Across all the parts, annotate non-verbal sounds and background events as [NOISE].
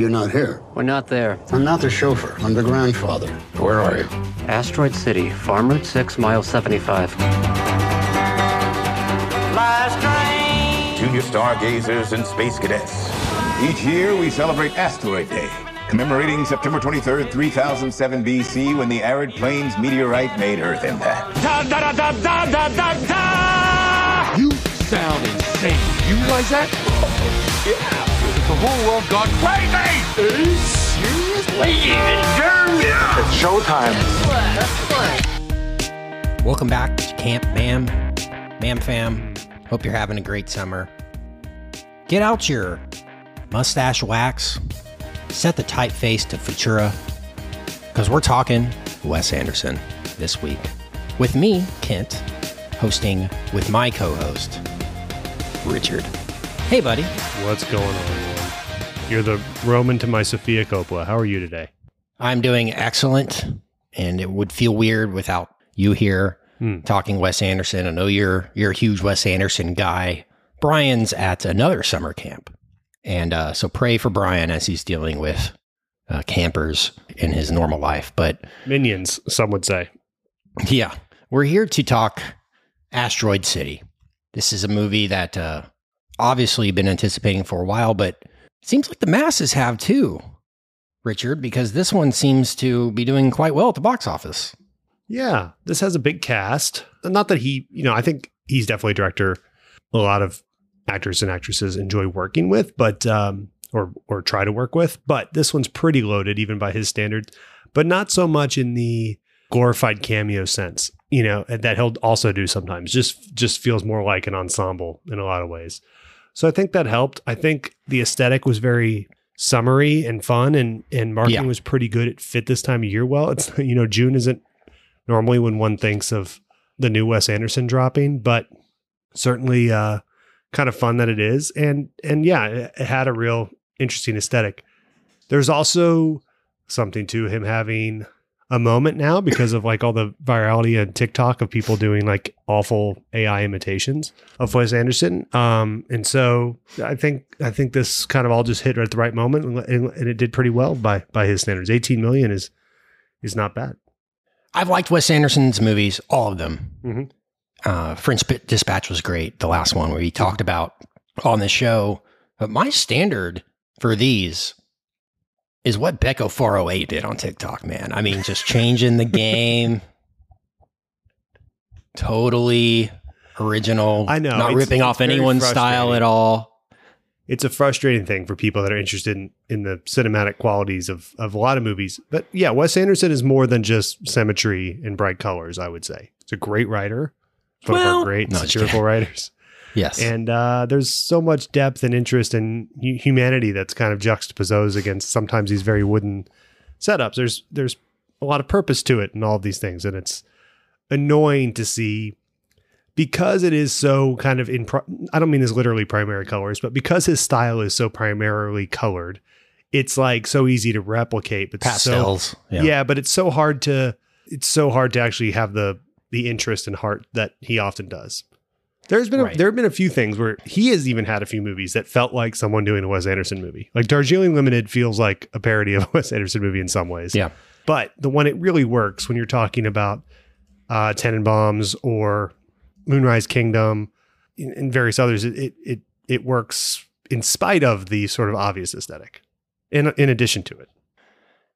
You're not here. We're not there. I'm not the chauffeur. I'm the grandfather. Where are you? Asteroid City, Farm Route 6, mile 75. Junior stargazers and space cadets. Each year we celebrate Asteroid Day, commemorating September 23rd, 3007 BC, when the arid plains meteorite made Earth impact. You sound insane. You realize that? Yeah. The whole world gone crazy. Are you serious? Ladies and germs. It's showtime. Welcome back to Camp Mam, Mam Fam. Hope you're having a great summer. Get out your mustache wax, set the typeface to Futura, because we're talking Wes Anderson this week. With me, Kent, hosting with my co host, Richard. Hey, buddy. What's going on? You're the Roman to my Sofia Coppola. How are you today? I'm doing excellent, and it would feel weird without you here Hmm. talking Wes Anderson. I know you're you're a huge Wes Anderson guy. Brian's at another summer camp, and uh, so pray for Brian as he's dealing with uh, campers in his normal life. But Minions, some would say. yeah, we're here to talk Asteroid City. This is a movie that uh, obviously been anticipating for a while, but seems like the masses have too, Richard, because this one seems to be doing quite well at the box office. Yeah, this has a big cast. Not that he, you know, I think he's definitely a director a lot of actors and actresses enjoy working with, but um or or try to work with, but this one's pretty loaded even by his standards, but not so much in the glorified cameo sense, you know, that he'll also do sometimes. Just just feels more like an ensemble in a lot of ways. So I think that helped. I think the aesthetic was very summery and fun and and marketing Yeah. was pretty good. It fit this time of year well. It's [LAUGHS] you know, June isn't normally when one thinks of the new Wes Anderson dropping, but certainly uh kind of fun that it is. And and yeah, it, it had a real interesting aesthetic. There's also something to him having a moment now because of like all the virality and TikTok of people doing like awful AI imitations of Wes Anderson. Um, and so I think I think this kind of all just hit at the right moment, and, and, it did pretty well by by his standards. 18 million is is not bad. I've liked Wes Anderson's movies, all of them. Mhm. Uh, French Dispatch was great, the last one where he talked about on the show. But my standard for these is what Becco 408 did on TikTok, man. I mean, just changing the game. [LAUGHS] Totally original. I know, Not ripping off anyone's style at all. it's a frustrating thing for people that are interested in, in the cinematic qualities of, of a lot of movies. But yeah, Wes Anderson is more than just symmetry and bright colors, I would say. He's a great writer, of Well, our great no, satirical writers. Yes. And uh, there's so much depth and interest and hu- humanity that's kind of juxtaposed against sometimes these very wooden setups. There's there's a lot of purpose to it and all of these things, and it's annoying to see because it is so kind of in. I don't mean this literally primary colors, but because his style is so primarily colored, it's like so easy to replicate. But so Pastels. yeah. but it's so hard to it's so hard to actually have the the interest and heart that he often does. There's been a, Right. there have been a few things where he has even had a few movies that felt like someone doing a Wes Anderson movie. Like Darjeeling Limited feels like a parody of a [LAUGHS] Wes Anderson movie in some ways. Yeah. But the one it really works when you're talking about uh Tenenbaums or Moonrise Kingdom and, and various others, it, it it it works in spite of the sort of obvious aesthetic. In in addition to it.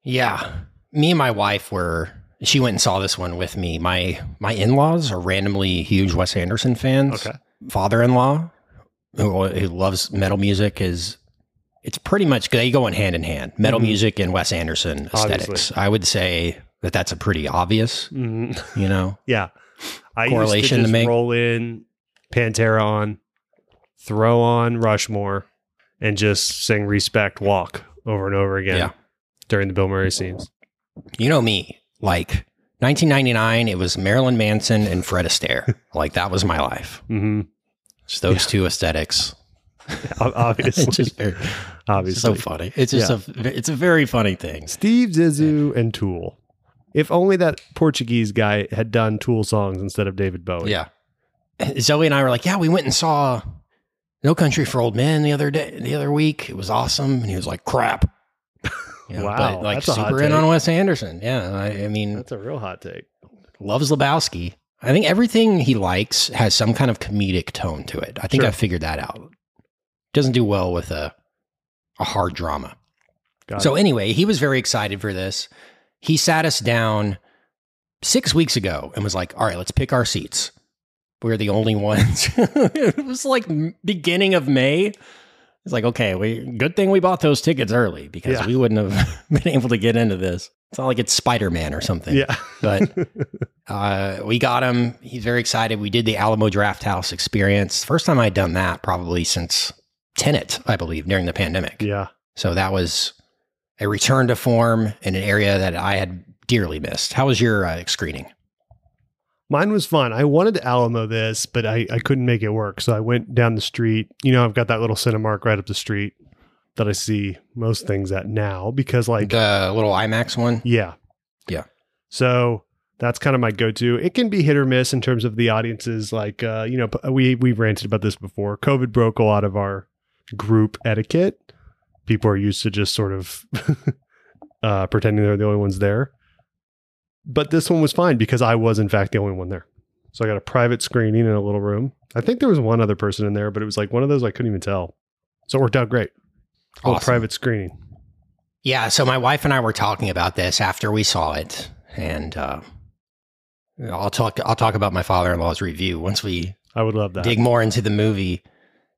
Yeah. Me and my wife were she went and saw this one with me. My my in-laws are randomly huge Wes Anderson fans. Okay. Father-in-law who, who loves metal music is it's pretty much they go in hand in hand. Metal Mhm. music and Wes Anderson aesthetics. Obviously. I would say that that's a pretty obvious, Mhm. [LAUGHS] you know. Yeah. I Correlation used to to, just make. roll in Pantera on, throw on Rushmore, and just sing Respect Walk over and over again Yeah. during the Bill Murray scenes. You know me. Like 1999 it was Marilyn Manson and Fred Astaire. [LAUGHS] like that was my life. hmm Just those two aesthetics. [LAUGHS] Obviously. it's [LAUGHS] just very, Obviously. so funny. It's just a it's a very funny thing. Steve Zissou and Tool. If only that Portuguese guy had done Tool songs instead of David Bowie. Yeah. Zoe and I were like, yeah, we went and saw No Country for Old Men the other day, the other week. It was awesome. And he was like, crap. You know, Wow, but like that's a hot super in on Wes Anderson. Yeah, I, I mean, That's a real hot take. loves Lebowski. I think everything he likes has some kind of comedic tone to it. I think Sure. I figured that out. Doesn't do well with a a hard drama. Got so it. anyway, he was very excited for this. He sat us down six weeks ago and was like, "All right, let's pick our seats." We're the only ones. [LAUGHS] it was like beginning of May. It's like, okay, we good thing we bought those tickets early because Yeah. we wouldn't have [LAUGHS] been able to get into this. It's not like it's Spider Man or something. yeah. But [LAUGHS] uh, we got him. He's very excited. We did the Alamo Drafthouse experience. First time I'd done that probably since Tenet, I believe, during the pandemic. yeah. So that was a return to form in an area that I had dearly missed. How was your uh, screening? Mine was fun. I wanted to Alamo this, but I, I couldn't make it work. So I went down the street. You know, I've got that little Cinemark right up the street that I see most things at now because, like, the little IMAX one? yeah. Yeah. So that's kind of my go to. It can be hit or miss in terms of the audiences. Like, uh, you know, we, we've ranted about this before. COVID broke a lot of our group etiquette. People are used to just sort of [LAUGHS] uh, pretending they're the only ones there. But this one was fine because I was, in fact, the only one there. So I got a private screening in a little room. I think there was one other person in there, but it was like one of those I couldn't even tell. So it worked out great. Little Awesome. private screening. Yeah. So my wife and I were talking about this after we saw it, and uh, I'll talk. I'll talk about my father-in-law's review once we I would love that. dig more into the movie.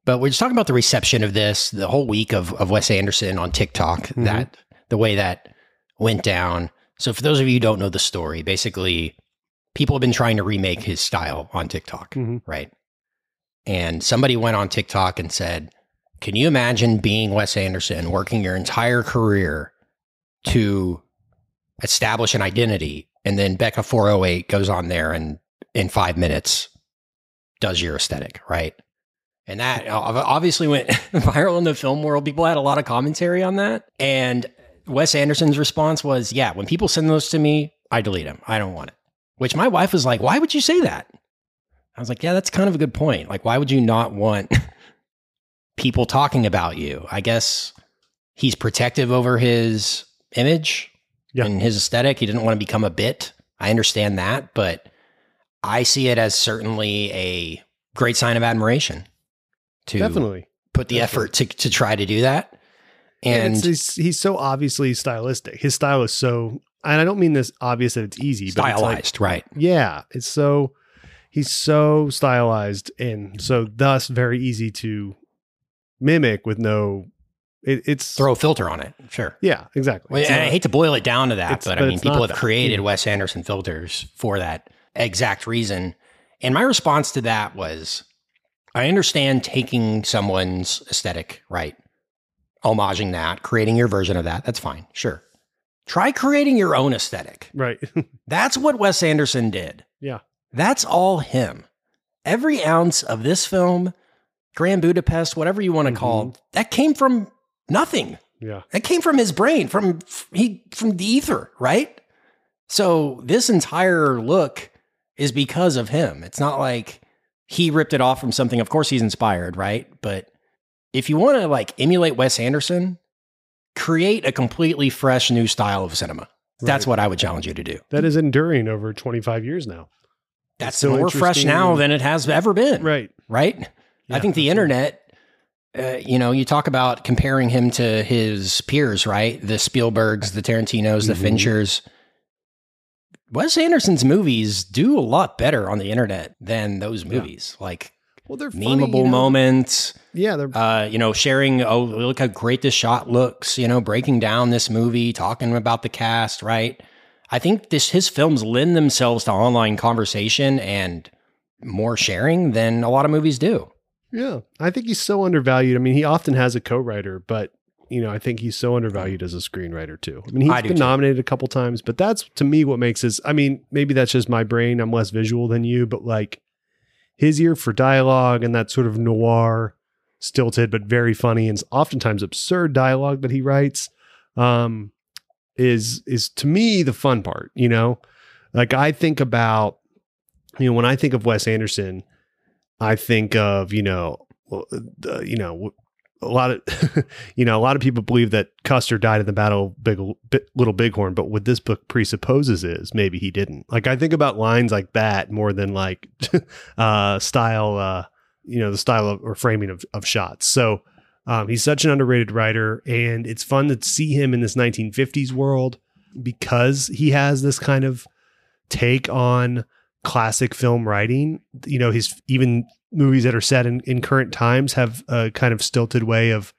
But we're just talking about the reception of this, the whole week of, of Wes Anderson on TikTok, Mm-hmm. that the way that went down. So for those of you who don't know the story, basically people have been trying to remake his style on TikTok, Mhm. right? And somebody went on TikTok and said, Can you imagine being Wes Anderson, working your entire career to establish an identity? And then Becca 408 goes on there and in five minutes does your aesthetic, right? And that obviously went [LAUGHS] viral in the film world. People had a lot of commentary on that. And Wes Anderson's response was, Yeah, when people send those to me, I delete them. I don't want it. Which my wife was like, Why would you say that? I was like, Yeah, that's kind of a good point. Like, why would you not want [LAUGHS] people talking about you? I guess he's protective over his image Yeah. and his aesthetic. He didn't want to become a bit. I understand that, but I see it as certainly a great sign of admiration to Definitely. put the Definitely. effort to, to try to do that. And And it's, he's, he's so obviously stylistic. His style is so, and I don't mean this obvious that it's easy, but it's like, stylized, right? yeah, it's so, he's so stylized and so thus very easy to mimic with no, it, it's, Throw a filter on it, sure. yeah, exactly. Well, and I hate to boil it down to that, but, but I mean, people have that, created yeah. Wes Anderson filters for that exact reason. And my response to that was I understand taking someone's aesthetic, right? Homaging that, creating your version of that. That's fine. Sure. Try creating your own aesthetic. right. [LAUGHS] That's what Wes Anderson did. Yeah. That's all him. Every ounce of this film, Grand Budapest, whatever you want to call it, that came from nothing. yeah. That came from his brain, from he from the ether, right? So this entire look is because of him. It's not like he ripped it off from something. Of course, he's inspired, right? But if you want to like emulate Wes Anderson, create a completely fresh new style of cinema. That's what I would challenge you to do. That is enduring over 25 years now. That's still more fresh now than it has ever been, Right. right? I think the internet, uh, you know, you talk about comparing him to his peers, right? The Spielbergs, the Tarantinos, the Mhm. Finchers. Wes Anderson's movies do a lot better on the internet than those movies. Like Well, they're funny, memeable you know? moments, Yeah, they're uh, you know, sharing, oh, look how great this shot looks, you know, breaking down this movie, talking about the cast, right? I think this his films lend themselves to online conversation and more sharing than a lot of movies do. Yeah, I think he's so undervalued. I mean, he often has a co-writer, but you know, I think he's so undervalued as a screenwriter too. I mean, he's I been too. nominated a couple times, but that's to me what makes his. I mean, maybe that's just my brain. I'm less visual than you, but like his ear for dialogue and that sort of noir, stilted but very funny and oftentimes absurd dialogue that he writes, um, is is to me the fun part. You know, like I think about, you know, when I think of Wes Anderson. I think of you know, the, you know, a lot of [LAUGHS] you know a lot of people believe that Custer died in the battle of Big Little Bighorn, but what this book presupposes is maybe he didn't. Like I think about lines like that more than like [LAUGHS] uh, style, uh, you know, the style of or framing of, of shots. So um, he's such an underrated writer, and it's fun to see him in this 1950s world because he has this kind of take on classic film writing. You know, his even movies that are set in, in current times have a kind of stilted way of,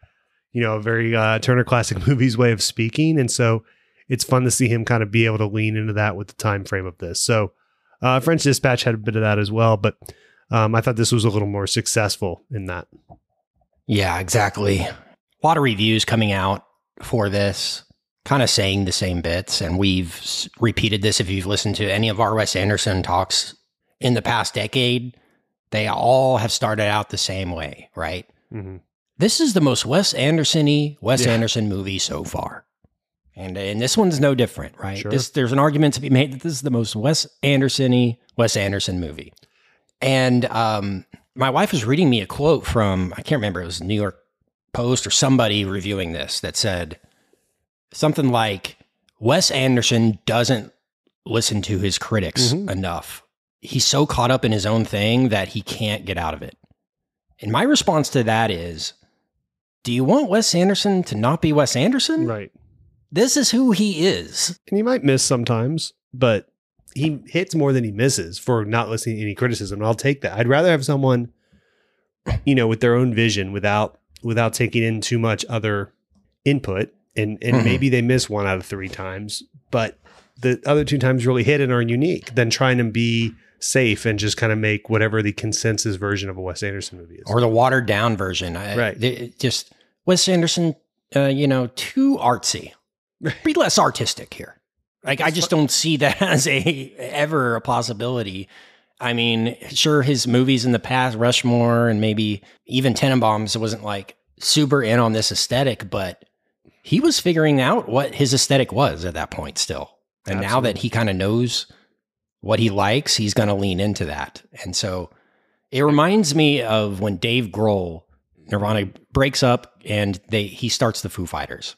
you know, a very uh, Turner Classic [LAUGHS] Movies way of speaking, and so it's fun to see him kind of be able to lean into that with the time frame of this. So, uh, French Dispatch had a bit of that as well, but um, I thought this was a little more successful in that. Yeah, exactly. A lot of reviews coming out for this, kind of saying the same bits. And we've repeated this if you've listened to any of our Wes Anderson talks in the past decade. They all have started out the same way, right? Mm-hmm. This is the most Wes Anderson y Wes yeah. Anderson movie so far. And, and this one's no different, right? Sure. This, there's an argument to be made that this is the most Wes Anderson y Wes Anderson movie. And um, my wife was reading me a quote from I can't remember it was New York Post or somebody reviewing this that said something like Wes Anderson doesn't listen to his critics mm-hmm. enough. He's so caught up in his own thing that he can't get out of it. And my response to that is do you want Wes Anderson to not be Wes Anderson? Right. This is who he is. And he might miss sometimes, but he hits more than he misses for not listening to any criticism. And I'll take that. I'd rather have someone, you know, with their own vision without without taking in too much other input. And and mm-hmm. maybe they miss one out of three times, but the other two times really hit and are unique than trying to be safe and just kind of make whatever the consensus version of a Wes Anderson movie is. Or the watered down version. Right. just Wes Anderson, uh, you know, too artsy. [LAUGHS] Be less artistic here. Like I just don't see that [LAUGHS] as a ever a possibility. I mean, sure, his movies in the past, Rushmore and maybe even Tenenbaums, wasn't like super in on this aesthetic, but he was figuring out what his aesthetic was at that point still. And Absolutely. now that he kind of knows what he likes, he's going to lean into that. And so it reminds me of when Dave Grohl, Nirvana breaks up and they he starts the Foo Fighters.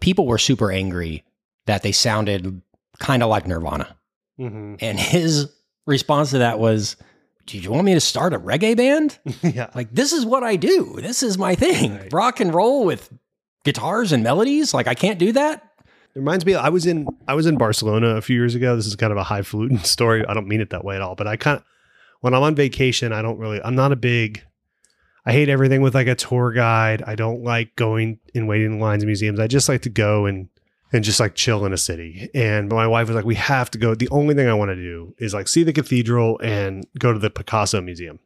People were super angry that they sounded kind of like Nirvana. Mm-hmm. And his response to that was, "Do you want me to start a reggae band? [LAUGHS] yeah. Like, this is what I do. This is my thing. Right. Rock and roll with guitars and melodies. Like, I can't do that. It reminds me, I was in I was in Barcelona a few years ago. This is kind of a highfalutin [LAUGHS] story. I don't mean it that way at all, but I kind of when I'm on vacation, I don't really I'm not a big I hate everything with like a tour guide. I don't like going and waiting in lines in museums. I just like to go and and just like chill in a city. And my wife was like, we have to go. The only thing I want to do is like see the cathedral and go to the Picasso Museum.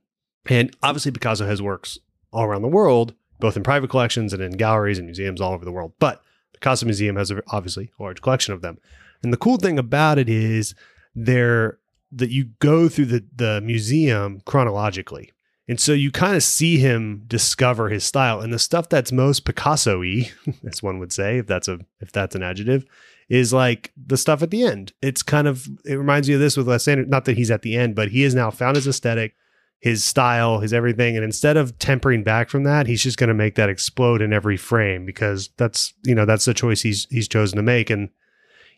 And obviously, Picasso has works all around the world, both in private collections and in galleries and museums all over the world. But the Picasso Museum has a, obviously a large collection of them. And the cool thing about it is they're that you go through the, the museum chronologically. And so you kind of see him discover his style. And the stuff that's most Picasso-y, [LAUGHS] as one would say, if that's a if that's an adjective, is like the stuff at the end. It's kind of it reminds me of this with Wes. Not that he's at the end, but he has now found his aesthetic, his style, his everything. And instead of tempering back from that, he's just going to make that explode in every frame because that's you know that's the choice he's he's chosen to make. And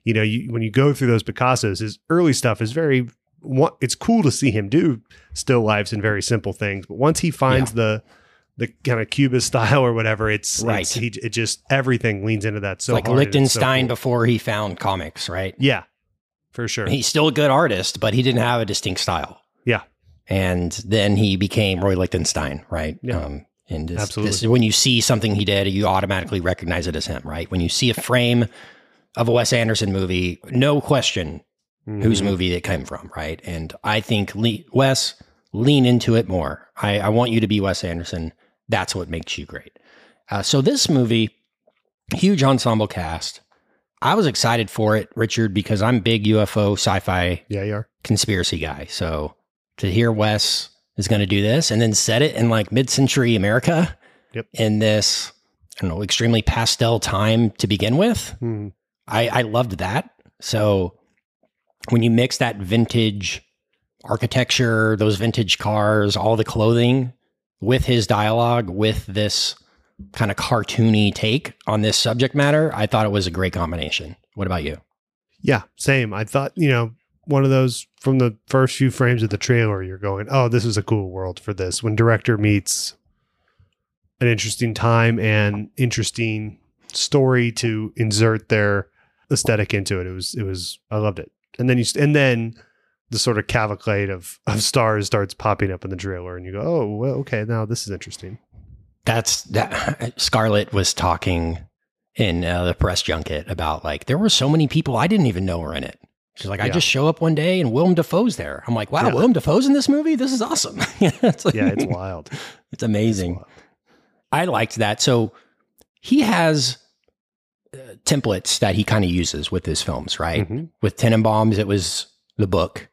you know, you, when you go through those Picassos, his early stuff is very it's cool to see him do still lives and very simple things. But once he finds yeah. the the kind of Cubist [LAUGHS] style or whatever, it's right. It's, he, it just everything leans into that so like Lichtenstein so cool. before he found comics, right? Yeah, for sure. He's still a good artist, but he didn't have a distinct style. Yeah, and then he became Roy Lichtenstein, right? Yeah. Um, and this, Absolutely. This, when you see something he did, you automatically recognize it as him, right? When you see a frame of a Wes Anderson movie, no question mm-hmm. whose movie it came from, right? And I think Wes, lean into it more. I, I, want you to be Wes Anderson. That's what makes you great. Uh, so this movie, huge ensemble cast. I was excited for it, Richard, because I'm big UFO sci-fi yeah, you are. conspiracy guy. So to hear Wes is going to do this and then set it in like mid-century America yep. in this, I don't know, extremely pastel time to begin with. Mm-hmm. I, I loved that. So when you mix that vintage architecture, those vintage cars, all the clothing with his dialogue, with this kind of cartoony take on this subject matter, I thought it was a great combination. What about you? Yeah, same. I thought, you know, one of those from the first few frames of the trailer, you're going, oh, this is a cool world for this. When director meets an interesting time and interesting story to insert their aesthetic into it, it was, it was, I loved it. And then you, and then the sort of cavalcade of, of stars starts popping up in the trailer, and you go, oh, well, okay, now this is interesting. That's that. Scarlett was talking in uh, the press junket about like there were so many people I didn't even know were in it. She's like, I Yeah. just show up one day and Willem Dafoe's there. I'm like, wow, Yeah. Willem Dafoe's in this movie. This is awesome. [LAUGHS] it's like- Yeah, it's wild. [LAUGHS] it's amazing. I liked that. So he has uh, templates that he kind of uses with his films, right? Mhm, With Tenenbaums, it was the book,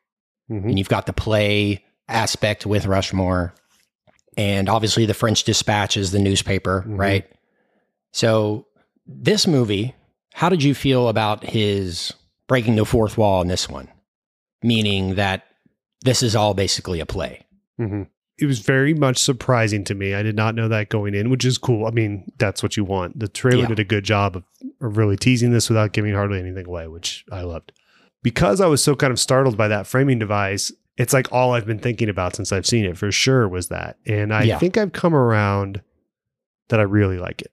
mhm. and you've got the play aspect with Rushmore, and obviously the French Dispatch is the newspaper, Mhm. right? So this movie, how did you feel about his breaking the fourth wall in this one? Meaning that this is all basically a play. hmm It was very much surprising to me. I did not know that going in, which is cool. I mean, that's what you want. The trailer Yeah. did a good job of, of really teasing this without giving hardly anything away, which I loved. Because I was so kind of startled by that framing device, it's like all I've been thinking about since I've seen it for sure was that. And I Yeah. think I've come around that I really like it.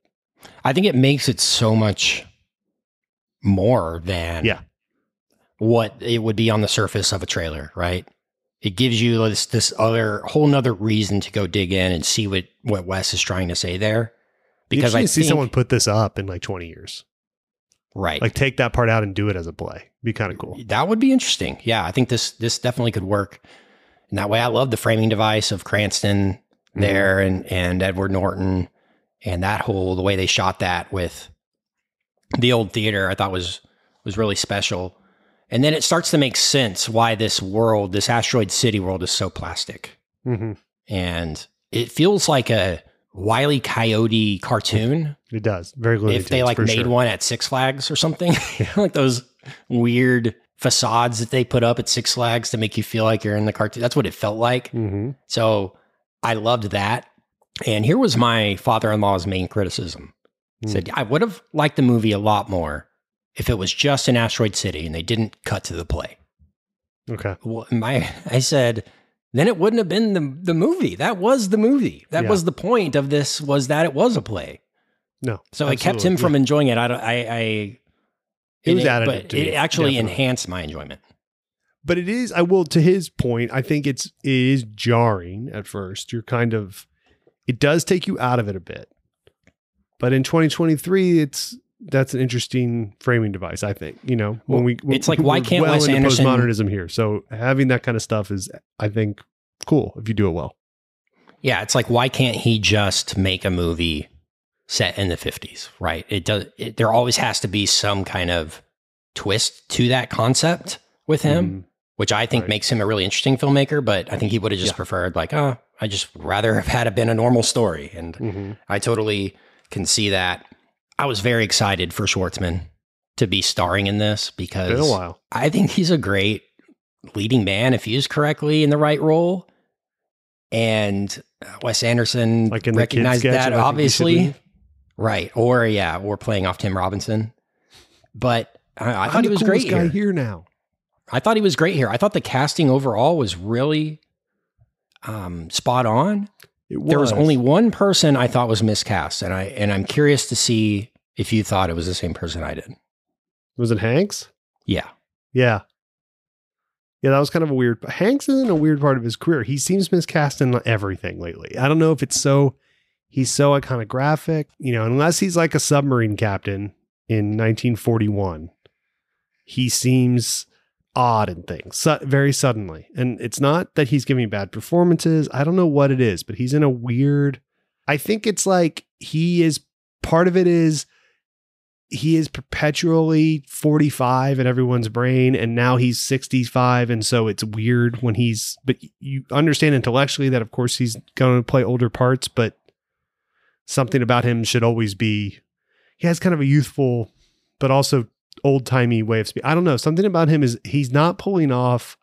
I think it makes it so much more than Yeah. What it would be on the surface of a trailer, right? It gives you this this other whole nother reason to go dig in and see what what Wes is trying to say there. Because I see someone put this up in like 20 years. right, Like take that part out and do it as a play. Be kind of cool. that would be interesting. Yeah, I think this this definitely could work. And that way, I love the framing device of Cranston Mm-hmm. there and and Edward Norton and that whole the way they shot that with the old theater. I thought was was really special. And then it starts to make sense why this world, this asteroid city world, is so plastic. hmm And it feels like a Wiley Coyote cartoon. It does. Very Looney if they like made sure. one at Six Flags or something, [LAUGHS] like those weird facades that they put up at Six Flags to make you feel like you're in the cartoon. That's what it felt like. Mhm. So I loved that. And here was my father in law's main criticism. He Hmm. said, I would have liked the movie a lot more if it was just an asteroid city and they didn't cut to the play. Okay. Well, my, I said, then it wouldn't have been the, the movie. That was the movie. That Yeah. was the point of this was that it was a play. No. So it kept him absolutely. from enjoying it. I, don't- I, I It was and additive but to it me, actually definitely. enhanced my enjoyment. but it is i will to his point i think it's it is jarring at first you're kind of it does take you out of it a bit but in 2023 it's that's an interesting framing device i think you know when we it's like, why can't well Wes Anderson- postmodernism here so having that kind of stuff is i think cool if you do it well Yeah, it's like why can't he just make a movie set in the 50s, right? It does it, there always has to be some kind of twist to that concept with him, Mhm. which I think Right. makes him a really interesting filmmaker, but I think he would have just Yeah. preferred like, oh, I just rather [LAUGHS] have had it been a normal story and Mhm. I totally can see that. I was very excited for Schwartzman to be starring in this because been a while I think he's a great leading man if used correctly in the right role. And Wes Anderson like recognized sketch that, of I Think You Should obviously. Right. Or, yeah, or playing off Tim Robinson. But I, I thought he was great guy here. here now I thought he was great here. I thought the casting overall was really um, spot on. It There was only one person I thought was miscast, and I and I'm curious to see if you thought it was the same person I did. was it hanks Yeah. Yeah. Yeah, that was kind of a weird. Hanks is in a weird part of his career. He seems miscast in everything lately. I don't know if it's so he's so iconographic, you know, unless he's like a submarine captain in 1941. He seems odd in things very suddenly. And it's not that he's giving bad performances. I don't know what it is, but he's in a weird I think it's like he is part of it is he is perpetually 45 in everyone's brain and now he's 65 and so it's weird when he's but you understand intellectually that of course he's going to play older parts but something about him should always be he has kind of a youthful but also old-timey way of speaking i don't know something about him is he's not pulling off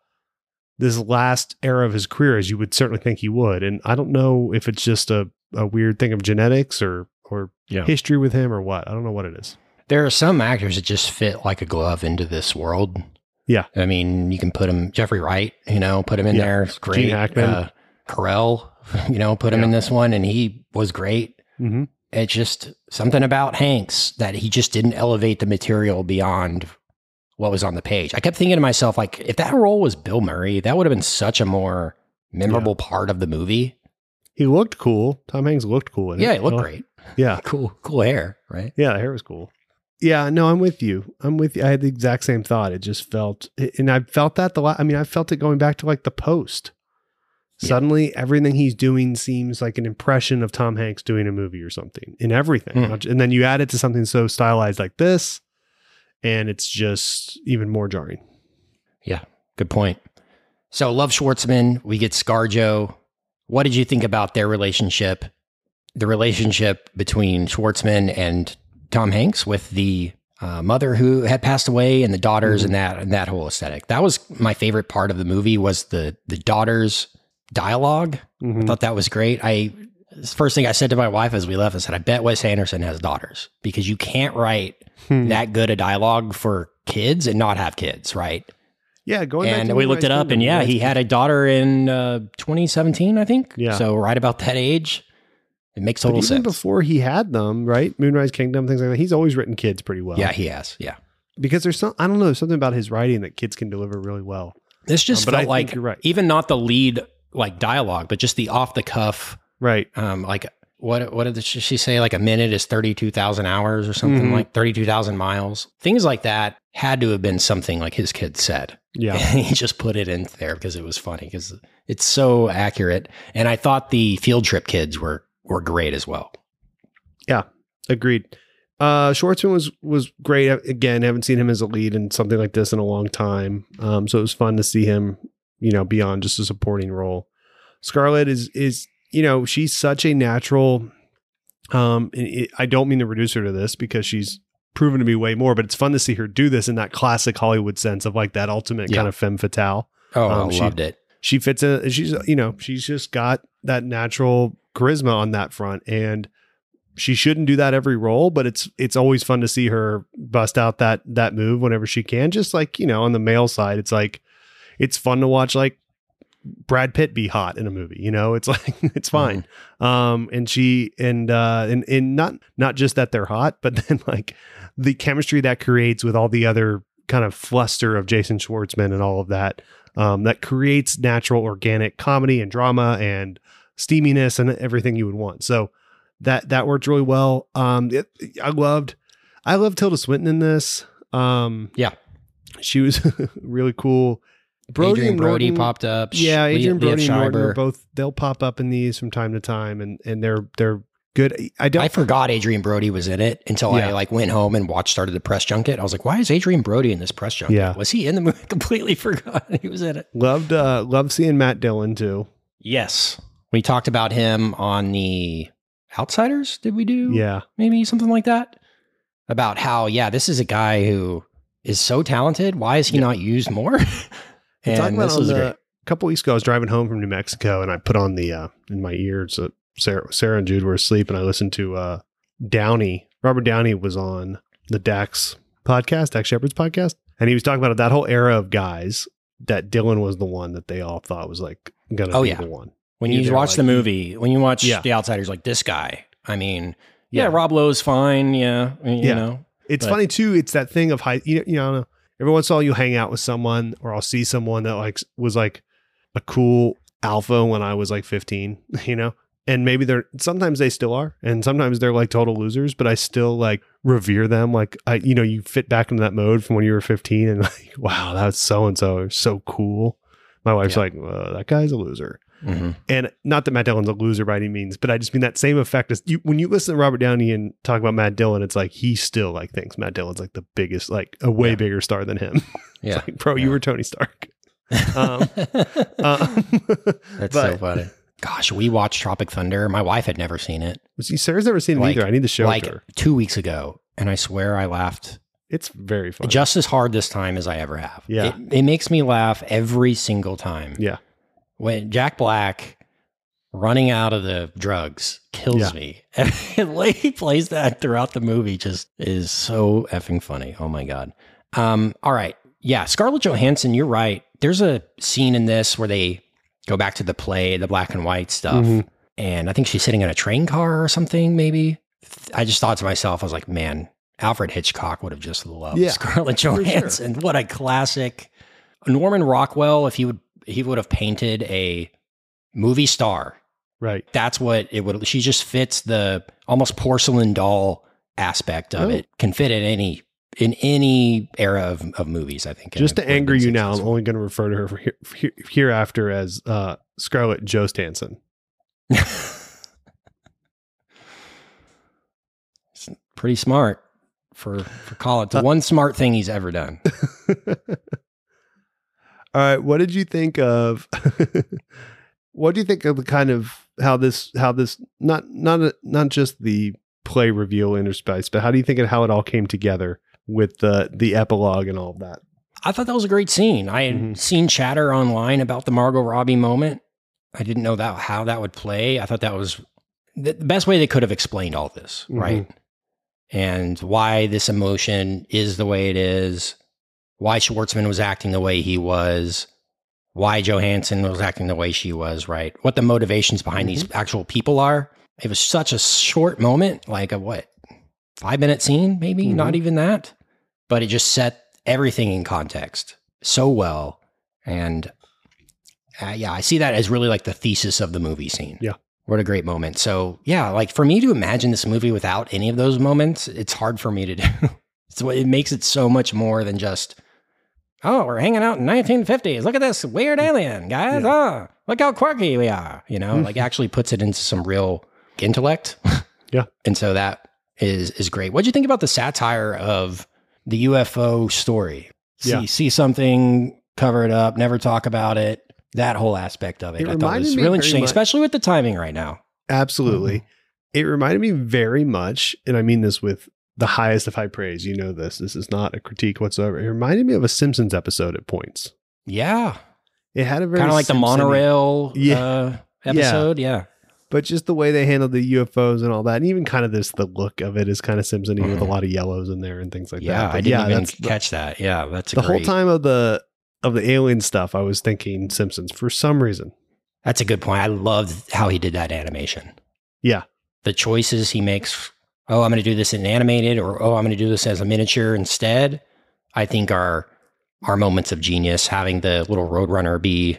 this last era of his career as you would certainly think he would and i don't know if it's just a, a weird thing of genetics or or Yeah. history with him or what. I don't know what it is. There are some actors that just fit like a glove into this world. Yeah. I mean, you can put him, Jeffrey Wright, you know, put him in Yeah. there. It's great. Gene Hackman. Uh, Carell, [LAUGHS] you know, put him Yeah. in this one and he was great. Mm-hmm. It's just something about Hanks that he just didn't elevate the material beyond what was on the page. I kept thinking to myself, like, if that role was Bill Murray, that would have been such a more memorable part of the movie. He looked cool. Tom Hanks looked cool. In Yeah, it. it looked Oh, great. Yeah, [LAUGHS] Cool, cool hair, right? yeah, the hair was cool. Yeah, no, I'm with you. I'm with you. I had the exact same thought. It just felt, and I felt that the. la- I mean, I felt it going back to like the post. Yeah. Suddenly, everything he's doing seems like an impression of Tom Hanks doing a movie or something in everything. Ju- And then you add it to something so stylized like this, and it's just even more jarring. Yeah, good point. So, Love Schwartzman, we get Scarjo. What did you think about their relationship? The relationship between Schwartzman and Tom Hanks with the uh, mother who had passed away and the daughters and that and that whole aesthetic. That was my favorite part of the movie was the the daughters dialogue. I Mhm. thought that was great. I first thing I said to my wife as we left, I said, I bet Wes Anderson has daughters because you can't write Hmm. that good a dialogue for kids and not have kids, right? Yeah, going back and we looked it up, and yeah, he had a daughter in uh, 2017, I think. Yeah. So right about that age, it makes But total even sense. before he had them, right? Moonrise Kingdom, things like that. He's always written kids pretty well. yeah, he has. Yeah, because there's some I don't know something about his writing that kids can deliver really well. this just Um, felt like you're right. even not the lead like dialogue, but just the off the cuff. Right. Um, like what what did she say? Like a minute is thirty two thousand hours or something Mhm. like thirty two thousand miles. Things like that had to have been something like his kid said. Yeah. And [LAUGHS] he just put it in there because it was funny because it's so accurate. And I thought the field trip kids were were great as well. Yeah, agreed. Uh Schwartzman was was great. Again, haven't seen him as a lead in something like this in a long time. Um, so it was fun to see him, you know, beyond just a supporting role. Scarlett is is, you know, she's such a natural um and it, I don't mean to reduce her to this because she's proven to be way more, but it's fun to see her do this in that classic Hollywood sense of like that ultimate Yeah. kind of femme fatale. Oh, Um, I she- loved it. she fits in she's you know she's just got that natural charisma on that front and she shouldn't do that every role but it's it's always fun to see her bust out that that move whenever she can just like you know on the male side it's like it's fun to watch like Brad Pitt be hot in a movie you know it's [LAUGHS] like it's fine um and she and uh and and not not just that they're hot but [LAUGHS] then like the chemistry that creates with all the other kind of fluster of Jason Schwartzman and all of that um, that creates natural organic comedy and drama and steaminess and everything you would want. So that that worked really well. Um, it, I loved I loved Tilda Swinton in this. Um, Yeah. she was [LAUGHS] really cool. Adrian and Brody Norton- popped up. Yeah, Adrien Brody and Norton are both they'll pop up in these from time to time, and and they're they're good. I don't. I forgot Adrien Brody was in it until Yeah. I like went home and watched started the press junket. I was like, why is Adrien Brody in this press junket? Yeah. Was he in the movie? [LAUGHS] Completely forgot he was in it. loved uh loved seeing Matt Dillon too. Yes. We talked about him on the Outsiders. Did we do? Yeah, Maybe something like that. About how, yeah, this is a guy who is so talented. Why is he not used more? [LAUGHS] And about this on was the-. A couple weeks ago, I was driving home from New Mexico, and I put on the uh, in my ears. Uh, Sarah, Sarah and Jude were asleep, and I listened to uh, Downey. Robert Downey was on the Dax podcast, Dax Shepard's podcast, and he was talking about that whole era of guys that Dillon was the one that they all thought was like gonna Oh, be yeah. the one. When He- you watch like- the movie, when you watch Yeah. The Outsiders, like this guy, I mean, yeah, Yeah. Rob Lowe's fine. Yeah. You Yeah. know, It's But- funny too. It's that thing of high. You, you know, I don't know. Every once in a while you hang out with someone, or I'll see someone that like was like a cool alpha when I was like fifteen. [LAUGHS] You know, and maybe they're sometimes they still are, and sometimes they're like total losers. But I still like revere them. Like I, you know, you fit back into that mode from when you were fifteen, and [LAUGHS] like, wow, that's so and so, so cool. My wife's Yeah. like, well, that guy's a loser. Mhm. And not that Matt Dillon's a loser by any means, but I just mean that same effect as you when you listen to Robert Downey and talk about Matt Dillon, it's like he still like thinks Matt Dillon's like the biggest, like a way Yeah. bigger star than him. [LAUGHS] yeah. like, bro, you were Tony Stark. [LAUGHS] Um, Um, [LAUGHS] That's but- so funny. Gosh, we watched Tropic Thunder. My wife had never seen it. See, Sarah's never seen it Like- either. I need to show like her. two weeks ago, and I swear I laughed It's very funny. just as hard this time as I ever have. Yeah. it, it makes me laugh every single time. yeah, When Jack Black running out of the drugs kills Yeah. me. [LAUGHS] And the way he plays that throughout the movie just is so effing funny. Oh my god. Um, all right. Yeah, Scarlett Johansson, you're right. There's a scene in this where they go back to the play, the black and white stuff. Mhm. And I think she's sitting in a train car or something, maybe. I just thought to myself, I was like, man, Alfred Hitchcock would have just loved Yeah, Scarlett sure. Johansson. What a classic. Norman Rockwell, if he would he would have painted a movie star. Right. That's what it would she just fits the almost porcelain doll aspect of Oh. it. Can fit in any in any era of, of movies, I think. Just to anger you now, I'm only going to refer to her for here, here, hereafter as uh, Scarlett Johansson. [LAUGHS] It's pretty smart for for. Uh, It's the one smart thing he's ever done. [LAUGHS] All right, what did you think of? [LAUGHS] what do you think of the kind of how this how this not not not just the play reveal interspace, but how do you think of how it all came together with the the epilogue and all of that? I thought that was a great scene. I had Mhm. seen chatter online about the Margot Robbie moment. I didn't know that how that would play. I thought that was the the best way they could have explained all this, Mhm. right? And why this emotion is the way it is, why Schwartzman was acting the way he was, why Johansson was acting the way she was, right? What the motivations behind these actual people are. It was such a short moment, like a what, five minute scene, maybe, Mhm. not even that. But it just set everything in context so well. And uh, yeah, I see that as really like the thesis of the movie scene. Yeah. What a great moment. So yeah, like for me to imagine this movie without any of those moments, it's hard for me to do. [LAUGHS] it makes it so much more than just, oh, we're hanging out in 1950s. Look at this weird mm. alien, guys. Oh, look how quirky we are. You know, like mm. actually puts it into some real intellect. [LAUGHS] Yeah. And so that is is great. What do you think about the satire of the UFO story? See Yeah. see something, cover it up, never talk about it. That whole aspect of it, It I thought was really interesting, much- especially with the timing right now. Absolutely. Mm-hmm. It reminded me very much, and I mean this with the highest of high praise. You know this. This is not a critique whatsoever. It reminded me of a Simpsons episode at points. Yeah, It had a very kind of like the Simpson-y- monorail Yeah. uh, episode. Yeah. but just the way they handled the UFOs and all that, and even kind of this, the look of it is kind of Simpson with a Mhm. lot of yellows in there and things like yeah, that. But I didn't even that's the- catch that. Yeah, that's a the whole time of the of the alien stuff. I was thinking Simpsons for some reason. That's a good point. I loved how he did that animation. Yeah, The choices he makes. Oh, I'm going to do this in animated, or oh, I'm going to do this as a miniature instead. I think are are moments of genius. Having the little Roadrunner be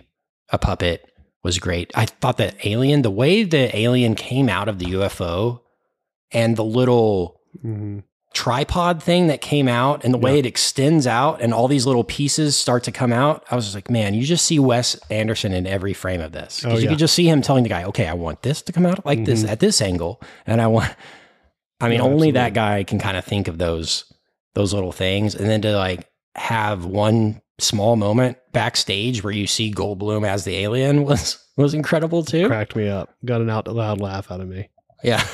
a puppet was great. I thought that alien, the way the alien came out of the UFO, and the little Mhm. tripod thing that came out and the way it extends out and all these little pieces start to come out, I was just like, man, you just see Wes Anderson in every frame of this. 'Cause Oh, you yeah. could just see him telling the guy, okay, I want this to come out like this Mhm. at this angle. And I want, I mean, Yeah, only that guy can kind of think of those, those little things. And then to like have one small moment backstage where you see Goldblum as the alien [LAUGHS] was, was incredible too. cracked me up. Got an out loud laugh out of me. Yeah.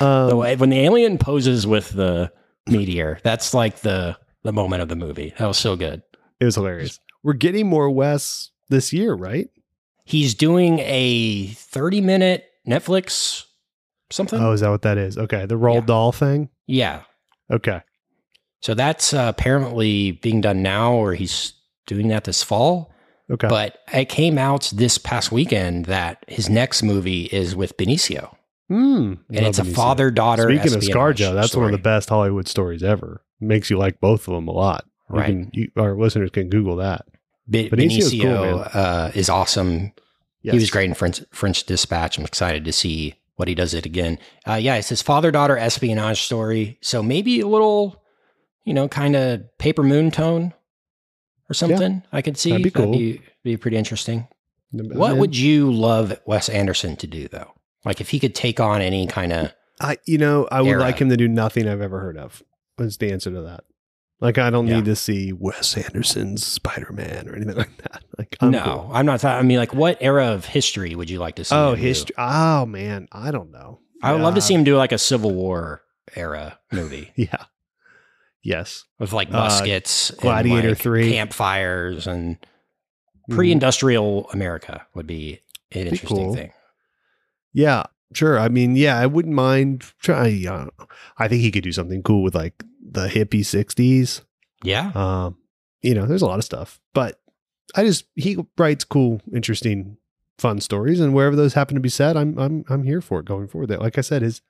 Um, the way when the alien poses with the meteor, that's like the the moment of the movie. That was so good. it was hilarious. We're getting more Wes this year, right? He's doing a 30 minute Netflix something. Oh, is that what that is? Okay, the Roald Yeah. Dahl thing. Yeah. Okay, So that's uh, apparently being done now or he's doing that this fall. okay. But it came out this past weekend that his next movie is with Benicio. Mm, And it's a father daughter. Speaking of ScarJo, that's one of the best Hollywood stories ever. Makes you like both of them a lot. You Right. can- you- our listeners can Google that. Be- Benicio cool, uh, is awesome. Yes. He was great in French, French Dispatch. I'm excited to see what he does it again. Uh, yeah, it's his father daughter espionage story. So maybe a little, you know, kind of paper moon tone or something. I could see That'd be cool. be, be pretty interesting. What would you love Wes Anderson to do though? Like if he could take on any kind of I? You know, I would era? like him to do nothing I've ever heard of. Is the answer to that? Like, I don't Yeah. need to see Wes Anderson's Spider Man or anything [LAUGHS] like that. Like, I'm no, cool. I'm not. I mean, like, what era of history would you like to see? Oh, history. Oh man, I don't know. I would love to see him do like a Civil War era movie. [LAUGHS] Yeah. Yes. with like Uh, muskets, and, Gladiator like, 3. campfires, and Mhm. pre-industrial America would be an interesting cool. thing. Yeah, sure. I mean, yeah, I wouldn't mind trying. Uh, I think he could do something cool with like the hippie '60s. Yeah. Um, you know, there's a lot of stuff, but I just he writes cool, interesting, fun stories, and wherever those happen to be set, I'm I'm I'm here for it going forward. That, like I said, his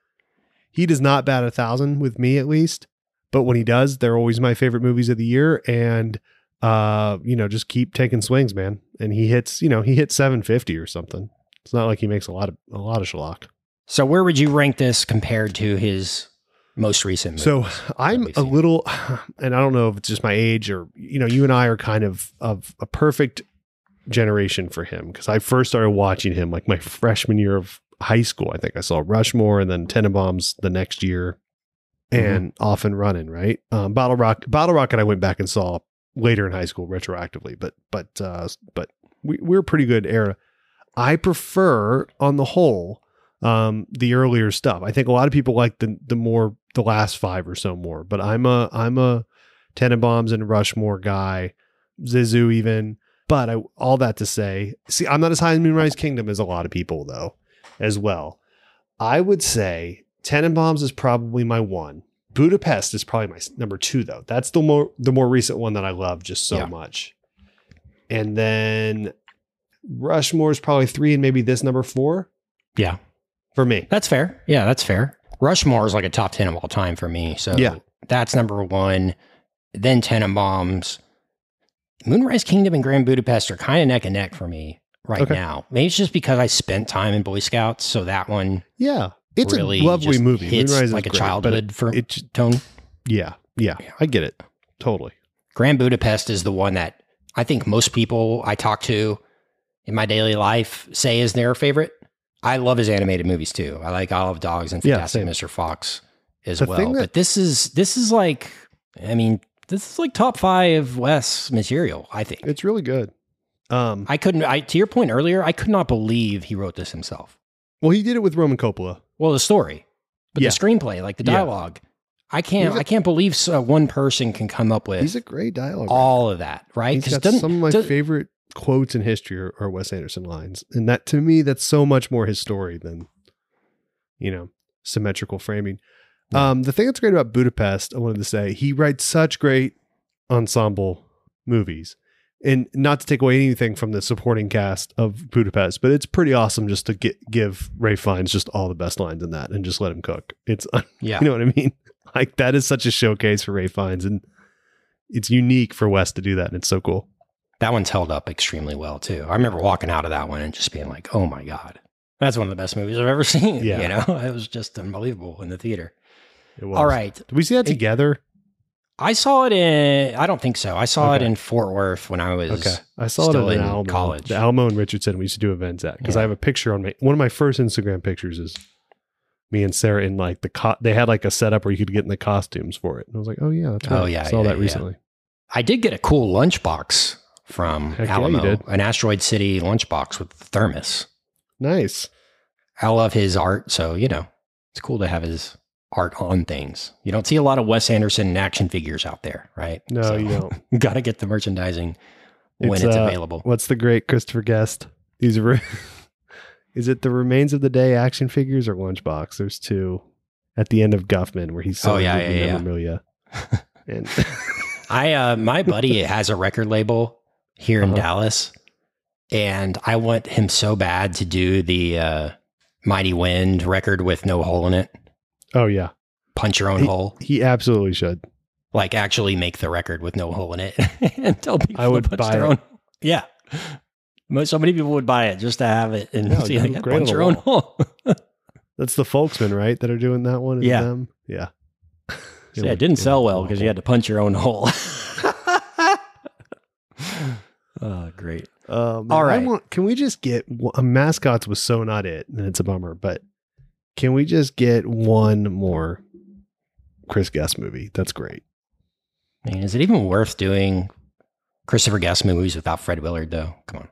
he does not bat a thousand with me at least, but when he does, they're always my favorite movies of the year, and uh, you know, just keep taking swings, man. And he hits, you know, he hits 750 or something. It's not like he makes a lot of a lot of schlock. So where would you rank this compared to his most recent? Movie? So I'm a little, [SIGHS] and I don't know if it's just my age or you know, you and I are kind of of a perfect generation for him because I first started watching him like my freshman year of high school. I think I saw Rushmore and then Tenenbaums the next year, and off and running. Right, um, Bottle Rock, Bottle Rocket. I went back and saw later in high school retroactively, but but uh, but we we're a pretty good era. I prefer on the whole um the earlier stuff. I think a lot of people like the the more the last five or so more, but I'm a I'm a Tenenbaums and Rushmore guy, Zissou even. But I, all that to say, see, I'm not as high in Moonrise Kingdom as a lot of people though, as well. I would say Tenenbaums is probably my one. Budapest is probably my number two though. That's the more the more recent one that I love just so Yeah. much. And then Rushmore is probably three, and maybe this number four Yeah, for me. that's fair. Yeah, that's fair. Rushmore is like a top ten of all time for me. So Yeah. that's number one. Then Tenenbaums, Moonrise Kingdom, and Grand Budapest are kind of neck and neck for me right Okay. now. Maybe it's just because I spent time in Boy Scouts, so that one Yeah, it's really a lovely movie. Is like a great, childhood for It, it, tone. yeah, yeah, Yeah. I get it totally. Grand Budapest is the one that I think most people I talk to in my daily life say is their favorite. I love his animated movies too. I like of Dogs and Fantastic same. Mr. Fox as The well. that- but this is this is like I mean, this is like top five Wes material, I think. It's really good. Um, I couldn't I to your point earlier, I could not believe he wrote this himself. well, he did it with Roman Coppola. Well, the story, but Yeah. the screenplay, like the Yeah. dialogue. I can't I can't believe so, one person can come up with He's a great dialogue. all of that, right? He's 'Cause got doesn't- some of my does- favorite quotes in history are, are Wes Anderson lines, and that to me, that's so much more his story than you know symmetrical framing. Um, the thing that's great about Budapest, I wanted to say, he writes such great ensemble movies. And not to take away anything from the supporting cast of Budapest, but it's pretty awesome just to get, give Ralph Fiennes just all the best lines in that and just let him cook. It's [LAUGHS] Yeah. you know what I mean? Like that is such a showcase for Ralph Fiennes, and it's unique for Wes to do that, and it's so cool. That one's held up extremely well too. I remember walking out of that one and just being like, "Oh my god, that's one of the best movies I've ever [LAUGHS] seen." Yeah. you know, it was just unbelievable in the theater. It was. All right, Did we see that It- together? I saw it in. I don't think so. I saw Okay. it in Fort Worth when I was. Okay. I saw it in Alamo, college. the Alamo and Richardson. We used to do events at because Yeah. I have a picture on my one of my first Instagram pictures is me and Sarah in like the co- they had like a setup where you could get in the costumes for it. And I was like, oh yeah, that's oh, right. Oh, yeah, I saw yeah, that yeah. recently. I did get a cool lunchbox from Heck Alamo, did. an Asteroid City lunchbox with thermos. Nice. I love his art, so you know it's cool to have his art on things. You don't see a lot of Wes Anderson action figures out there, right? No, So, you don't. [LAUGHS] Got to get the merchandising when It's, it's, uh, available. What's the great Christopher Guest? These are. [LAUGHS] is it the remains of the day action figures or lunchbox? There's two at the end of Guffman where he's Oh, yeah, movie yeah, yeah. [LAUGHS] And I uh my buddy has a record label here in Uh-huh. Dallas and I want him so bad to do the uh Mighty Wind record with no hole in it. oh yeah, Punch your own He- hole. he absolutely should. Like actually make the record with no hole in it [LAUGHS] and tell people I would to punch buy their it. own. Yeah. Most, so many people would buy it just to have it and Yeah, [LAUGHS] see like, punch your own hole. [LAUGHS] That's the Folksmen, right? That are doing that one. Yeah. them? yeah. yeah, it didn't sell well because you had to punch your own hole. Oh, great. Um, All I want, can we just get a mascots was so not it, and it's a bummer. But can we just get one more Chris Guest movie? That's great. I mean, is it even worth doing Christopher Guest movies without Fred Willard, though? Come on.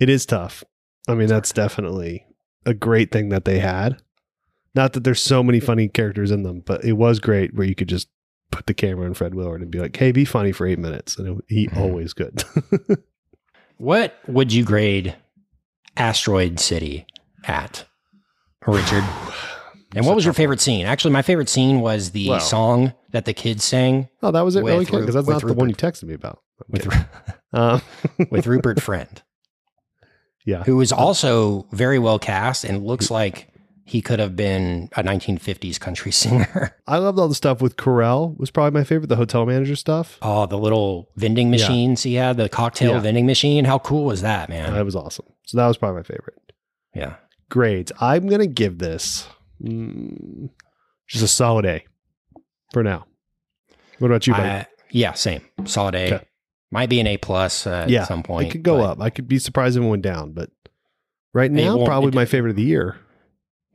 It is tough. I mean, that's definitely a great thing that they had. Not that there's so many funny characters in them, but it was great where you could just put the camera in Fred Willard and be like, "Hey, be funny for eight minutes," and it, he Mhm. always good. [LAUGHS] What would you grade Asteroid City at? Richard. [SIGHS] And what was your favorite scene? Actually, my favorite scene was the song that the kids sang Oh, that was it. With Really, because that's not the one you texted me about. with Um, [LAUGHS] with Rupert Friend, [LAUGHS] yeah, who is also very well cast and looks like he could have been a 1950s country [LAUGHS] singer. I loved all the stuff with Carell. Was probably my favorite. The hotel manager stuff. Oh, the little vending Yeah. machines he had, the cocktail Yeah. vending machine. How cool was that, man? That was awesome. So that was probably my favorite. yeah. Grades. I'm gonna give this mm, just a solid A for now. What about you, buddy? I- yeah, same. Solid A. Okay. Might be an A plus uh, yeah, at some point. it could go up. I could be surprised if it went down, but right now, probably my favorite of the year.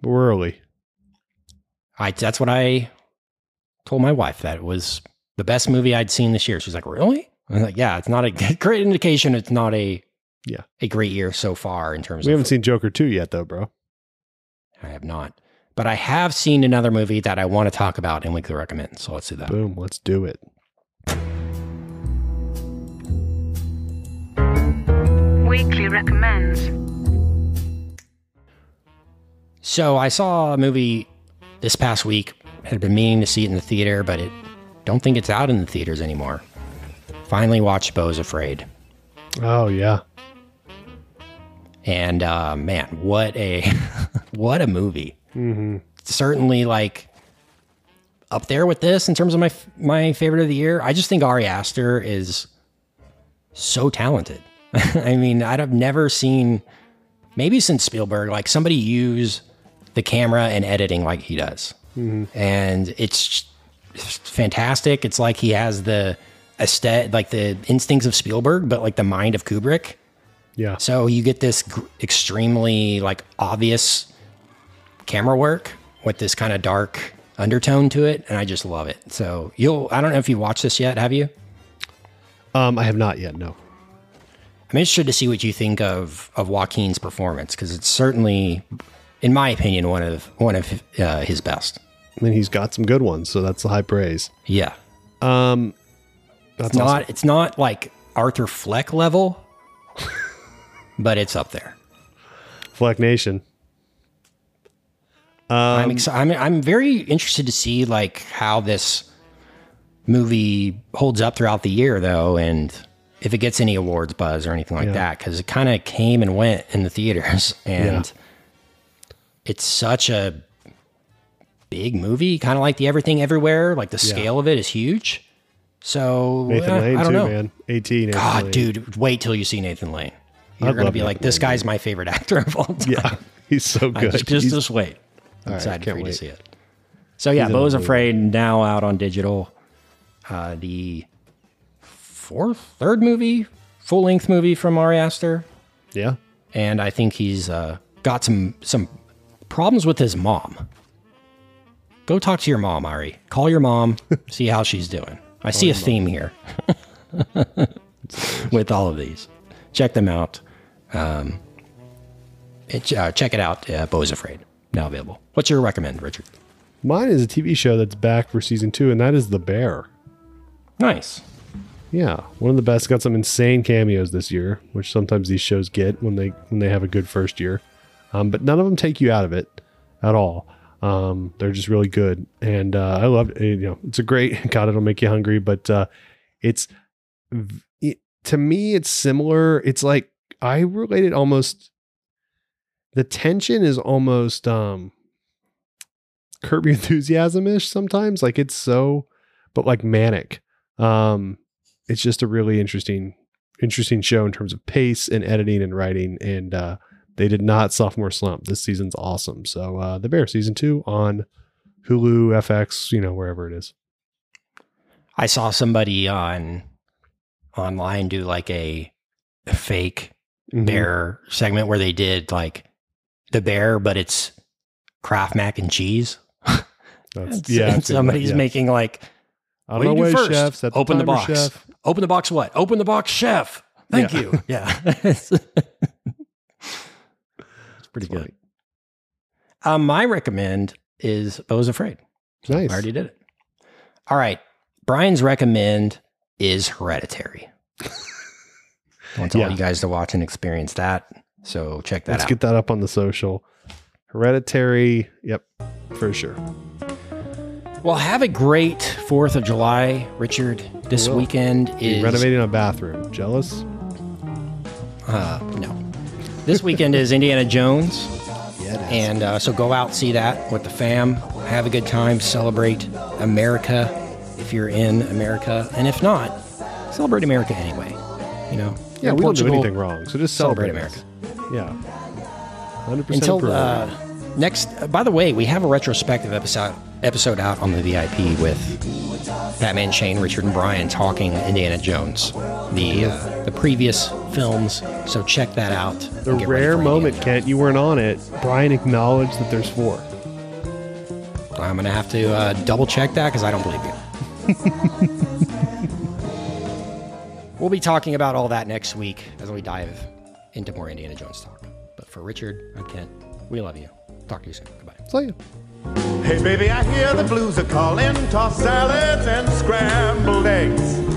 But we're early. I that's what I told my wife that it was the best movie I'd seen this year. She's like, "Really?" I was like, "Yeah, it's not a [LAUGHS] great indication. It's not a Yeah. a great year so far in terms of We haven't seen Joker two yet, though, bro. I have not. But I have seen another movie that I want to talk about and weekly could recommend. So let's do that. Boom, let's do it. Weekly recommends. So I saw a movie this past week. Had been meaning to see it in the theater, but it don't think it's out in the theaters anymore. Finally watched Beau's Afraid. Oh yeah, And uh, man, what a [LAUGHS] what a movie! hmm Certainly, like up there with this in terms of my my favorite of the year. I just think Ari Aster is so talented. [LAUGHS] I mean, I'd have never seen maybe since Spielberg like somebody use the camera and editing like he does, and it's fantastic. It's like he has the aesthetic, like the instincts of Spielberg, but like the mind of Kubrick. yeah. So you get this gr- extremely like obvious camera work with this kind of dark undertone to it, and I just love it. So you'll I don't know if you watched this yet, have you? Um, I have not yet. No. I'm interested to see what you think of of Joaquin's performance because it's certainly, in my opinion, one of one of uh, his best. I mean, he's got some good ones, so that's high praise. Yeah, Um, that's it's not awesome. it's not like Arthur Fleck level, [LAUGHS] but it's up there. Fleck Nation. I'm Um, excited. I'm, I'm very interested to see like how this movie holds up throughout the year, though, and if it gets any awards buzz or anything like Yeah. that, because it kind of came and went in the theaters, and Yeah. It's such a big movie, kind of like the Everything Everywhere. Like the Yeah. scale of it is huge. So Nathan eh, Lane I don't too, know. man. Eighteen. Nathan God, Lane. dude, wait till you see Nathan Lane. You're I'd gonna be like, this Lane, guy's my favorite actor of all time. Yeah, [LAUGHS] he's so good. just, just, just wait. I'm right, excited for you wait. to see it. So yeah, Beau's. Afraid now out on digital. Uh, the fourth, third movie, full length movie from Ari Aster, yeah. and I think he's uh, got some some problems with his mom. Go talk to your mom, Ari. Call your mom, [LAUGHS] see how she's doing. I see a theme here [LAUGHS] with all of these. Check them out. Um, it, uh, check it out. Uh, Beau's Afraid now available. What's your recommend, Richard? Mine is a TV show that's back for season two, and that is The Bear. Nice. Yeah, one of the best. Got some insane cameos this year, which sometimes these shows get when they when they have a good first year. Um, but none of them take you out of it at all. Um, they're just really good, and uh, I love it. You know, it's a great. [LAUGHS] God, it'll make you hungry, but uh, it's it, to me, it's similar. It's like I relate it almost. The tension is almost um, Curb [LAUGHS] Enthusiasm ish sometimes. Like it's so, but like manic. Um, it's just a really interesting interesting show in terms of pace and editing and writing and uh they did not sophomore slump this season's awesome so uh the bear season two on hulu fx you know wherever it is I saw somebody on online do like a, a fake Mhm. bear segment where they did like the bear, but it's Kraft mac and cheese. [LAUGHS] That's, And yeah and I've that, somebody's yeah. making like on what do you do first? chef set the Open the box. chef. Open the box. What? Open the box, chef. Thank Yeah. you. [LAUGHS] Yeah, [LAUGHS] pretty good. Um, my recommend is Beau's Afraid. nice I already did it. All right. Brian's recommend is Hereditary. I want Yeah. all you guys to watch and experience that. So check that out. let's out. get that up on the social Hereditary. Yep, for sure. Well, have a great 4th of July, Richard. This weekend is renovating a bathroom. Jealous? Uh, no. This weekend is Indiana Jones. Yeah, it is. And uh, so go out, see that with the fam. Have a good time. Celebrate America if you're in America. And if not, celebrate America anyway. You know? yeah, we don't do anything wrong. So just Celebrate celebrate, America. Yeah. 100% Until uh, next, uh, by the way, we have a retrospective episode episode out on the VIP with Batman, Shane, Richard, and Brian talking Indiana Jones, the uh, the previous films. So check that out. the and get ready rare moment, Kent, you weren't on it. Brian acknowledged that there's four. I'm gonna have to uh, double check that because I don't believe you. [LAUGHS] we'll be talking about all that next week as we dive into more Indiana Jones talk. But for Richard and Kent, we love you. Talk to you soon. Goodbye. See you. Hey, baby, I hear the blues are calling. Toss salads and scrambled eggs.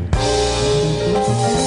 Thank you.